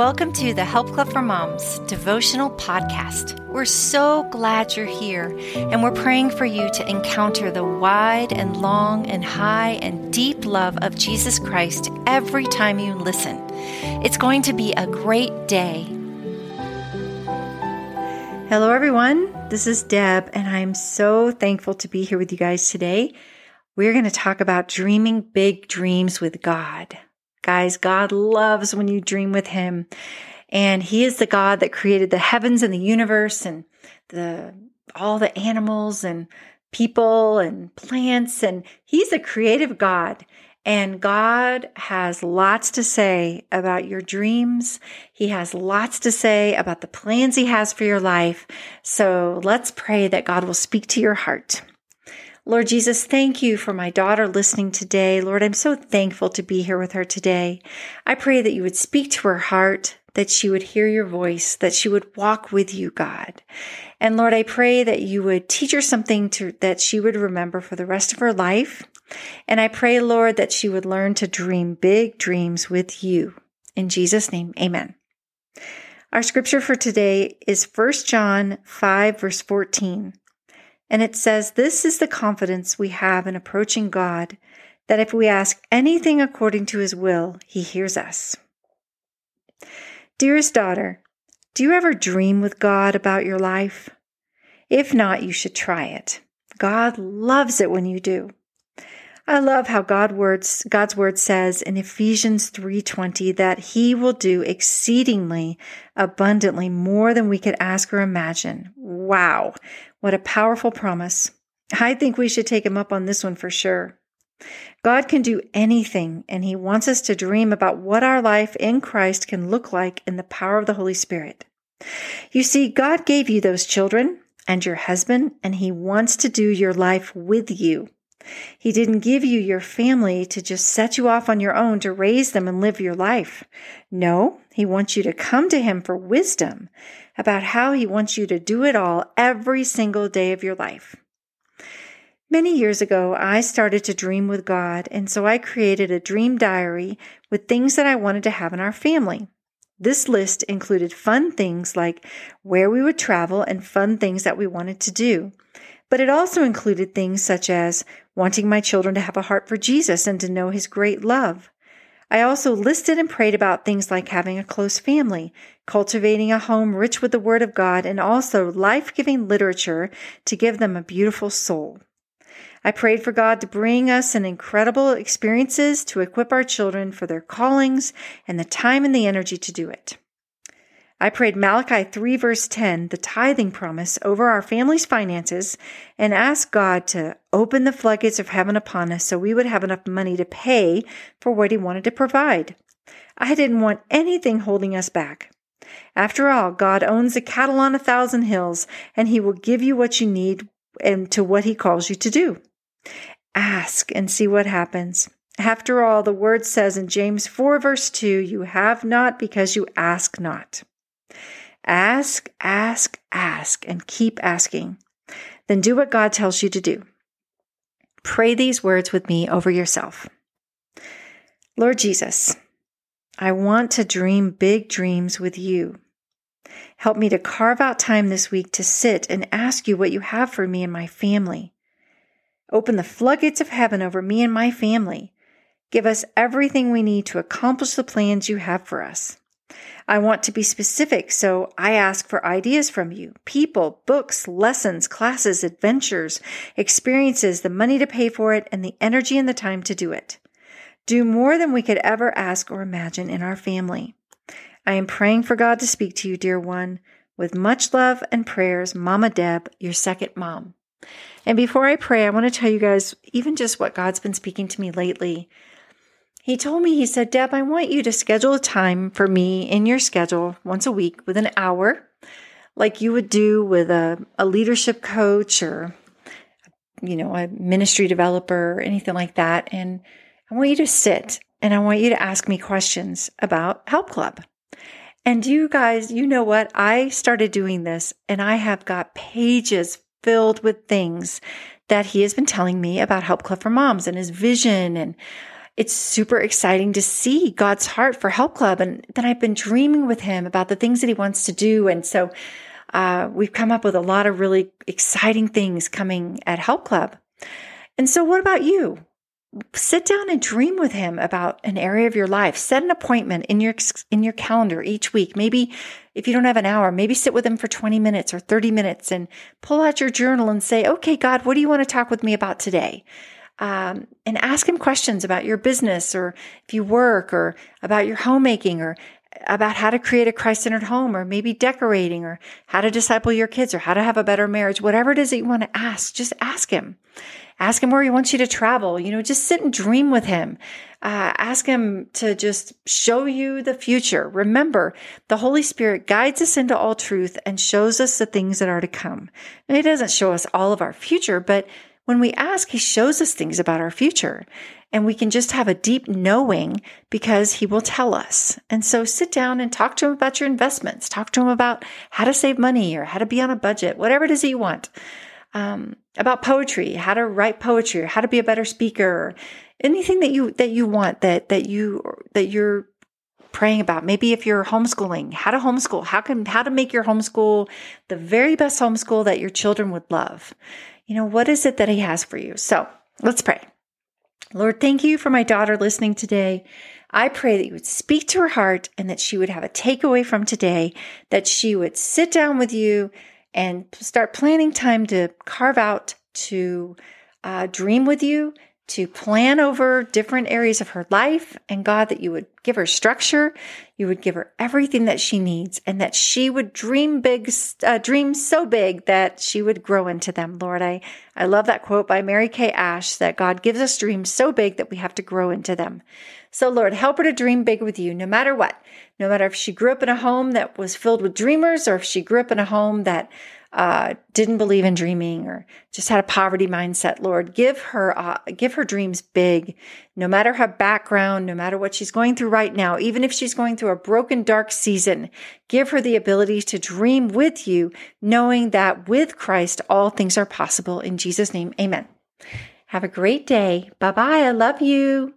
welcome to the Help Club for Moms devotional podcast. We're so glad you're here, and we're praying for you to encounter the wide and long and high and deep love of Jesus Christ every time you listen. It's going to be a great day. Hello, everyone. This is Deb, and I'm so thankful to be here with you guys today. We're going to talk about dreaming big dreams with God. Guys, God loves when you dream with Him. And He is the God that created the heavens and the universe and the all the animals and people and plants. And He's a creative God. And God has lots to say about your dreams. He has lots to say about the plans He has for your life. So let's pray that God will speak to your heart. Lord Jesus, thank you for my daughter listening today. Lord, I'm so thankful to be here with her today. I pray that you would speak to her heart, that she would hear your voice, that she would walk with you, God. And Lord, I pray that you would teach her something to, that she would remember for the rest of her life. And I pray, Lord, that she would learn to dream big dreams with you. In Jesus' name, amen. Our scripture for today is 1 John 5, verse 14. And it says, This is the confidence we have in approaching God, that if we ask anything according to his will, he hears us. Dearest daughter, do you ever dream with God about your life? If not, you should try it. God loves it when you do. I love how God words, God's word says in Ephesians 3:20 that he will do exceedingly abundantly more than we could ask or imagine. Wow. What a powerful promise. I think we should take him up on this one for sure. God can do anything, and He wants us to dream about what our life in Christ can look like in the power of the Holy Spirit. You see, God gave you those children and your husband, and He wants to do your life with you. He didn't give you your family to just set you off on your own to raise them and live your life. No, He wants you to come to Him for wisdom about how He wants you to do it all every single day of your life. Many years ago, I started to dream with God, and so I created a dream diary with things that I wanted to have in our family. This list included fun things like where we would travel and fun things that we wanted to do. But it also included things such as wanting my children to have a heart for Jesus and to know his great love. I also listed and prayed about things like having a close family, cultivating a home rich with the Word of God, and also life giving literature to give them a beautiful soul. I prayed for God to bring us an incredible experiences to equip our children for their callings and the time and the energy to do it. I prayed Malachi 3 verse 10, the tithing promise, over our family's finances and asked God to open the floodgates of heaven upon us so we would have enough money to pay for what He wanted to provide. I didn't want anything holding us back. After all, God owns the cattle on a thousand hills and He will give you what you need and to what He calls you to do. Ask and see what happens. After all, the word says in James 4 verse 2, you have not because you ask not. Ask, ask, ask, and keep asking. Then do what God tells you to do. Pray these words with me over yourself. Lord Jesus, I want to dream big dreams with you. Help me to carve out time this week to sit and ask you what you have for me and my family. Open the floodgates of heaven over me and my family. Give us everything we need to accomplish the plans you have for us. I want to be specific, so I ask for ideas from you people, books, lessons, classes, adventures, experiences, the money to pay for it, and the energy and the time to do it. Do more than we could ever ask or imagine in our family. I am praying for God to speak to you, dear one. With much love and prayers, Mama Deb, your second mom. And before I pray, I want to tell you guys even just what God's been speaking to me lately. He told me, he said, Deb, I want you to schedule a time for me in your schedule once a week with an hour, like you would do with a, a leadership coach or, you know, a ministry developer or anything like that. And I want you to sit and I want you to ask me questions about Help Club. And you guys, you know what? I started doing this and I have got pages filled with things that he has been telling me about Help Club for Moms and his vision and it's super exciting to see God's heart for Help Club. And then I've been dreaming with him about the things that he wants to do. And so uh, we've come up with a lot of really exciting things coming at Help Club. And so, what about you? Sit down and dream with him about an area of your life. Set an appointment in your in your calendar each week. Maybe if you don't have an hour, maybe sit with him for 20 minutes or 30 minutes and pull out your journal and say, "Okay, God, what do you want to talk with me about today?" Um, and ask him questions about your business or if you work or about your homemaking or about how to create a Christ centered home or maybe decorating or how to disciple your kids or how to have a better marriage, whatever it is that you want to ask, just ask him. Ask him where he wants you to travel. You know, just sit and dream with him. Uh, ask him to just show you the future. Remember, the Holy Spirit guides us into all truth and shows us the things that are to come. And he doesn't show us all of our future, but when we ask, he shows us things about our future. And we can just have a deep knowing because he will tell us. And so sit down and talk to him about your investments. Talk to him about how to save money or how to be on a budget, whatever it is that you want. Um, about poetry, how to write poetry, or how to be a better speaker, anything that you that you want that that you that you're praying about. Maybe if you're homeschooling, how to homeschool, how can how to make your homeschool the very best homeschool that your children would love. You know, what is it that he has for you? So let's pray. Lord, thank you for my daughter listening today. I pray that you would speak to her heart and that she would have a takeaway from today, that she would sit down with you and start planning time to carve out to uh, dream with you, to plan over different areas of her life, and God, that you would give her structure, you would give her everything that she needs, and that she would dream big, uh, dream so big that she would grow into them. Lord, I, I love that quote by Mary Kay Ash that God gives us dreams so big that we have to grow into them. So, Lord, help her to dream big with you, no matter what. No matter if she grew up in a home that was filled with dreamers or if she grew up in a home that uh, didn't believe in dreaming or just had a poverty mindset, Lord, give her uh, give her dreams big, no matter her background, no matter what she's going through right now, even if she's going through a broken, dark season. Give her the ability to dream with you, knowing that with Christ all things are possible. In Jesus' name, Amen. Have a great day. Bye bye. I love you.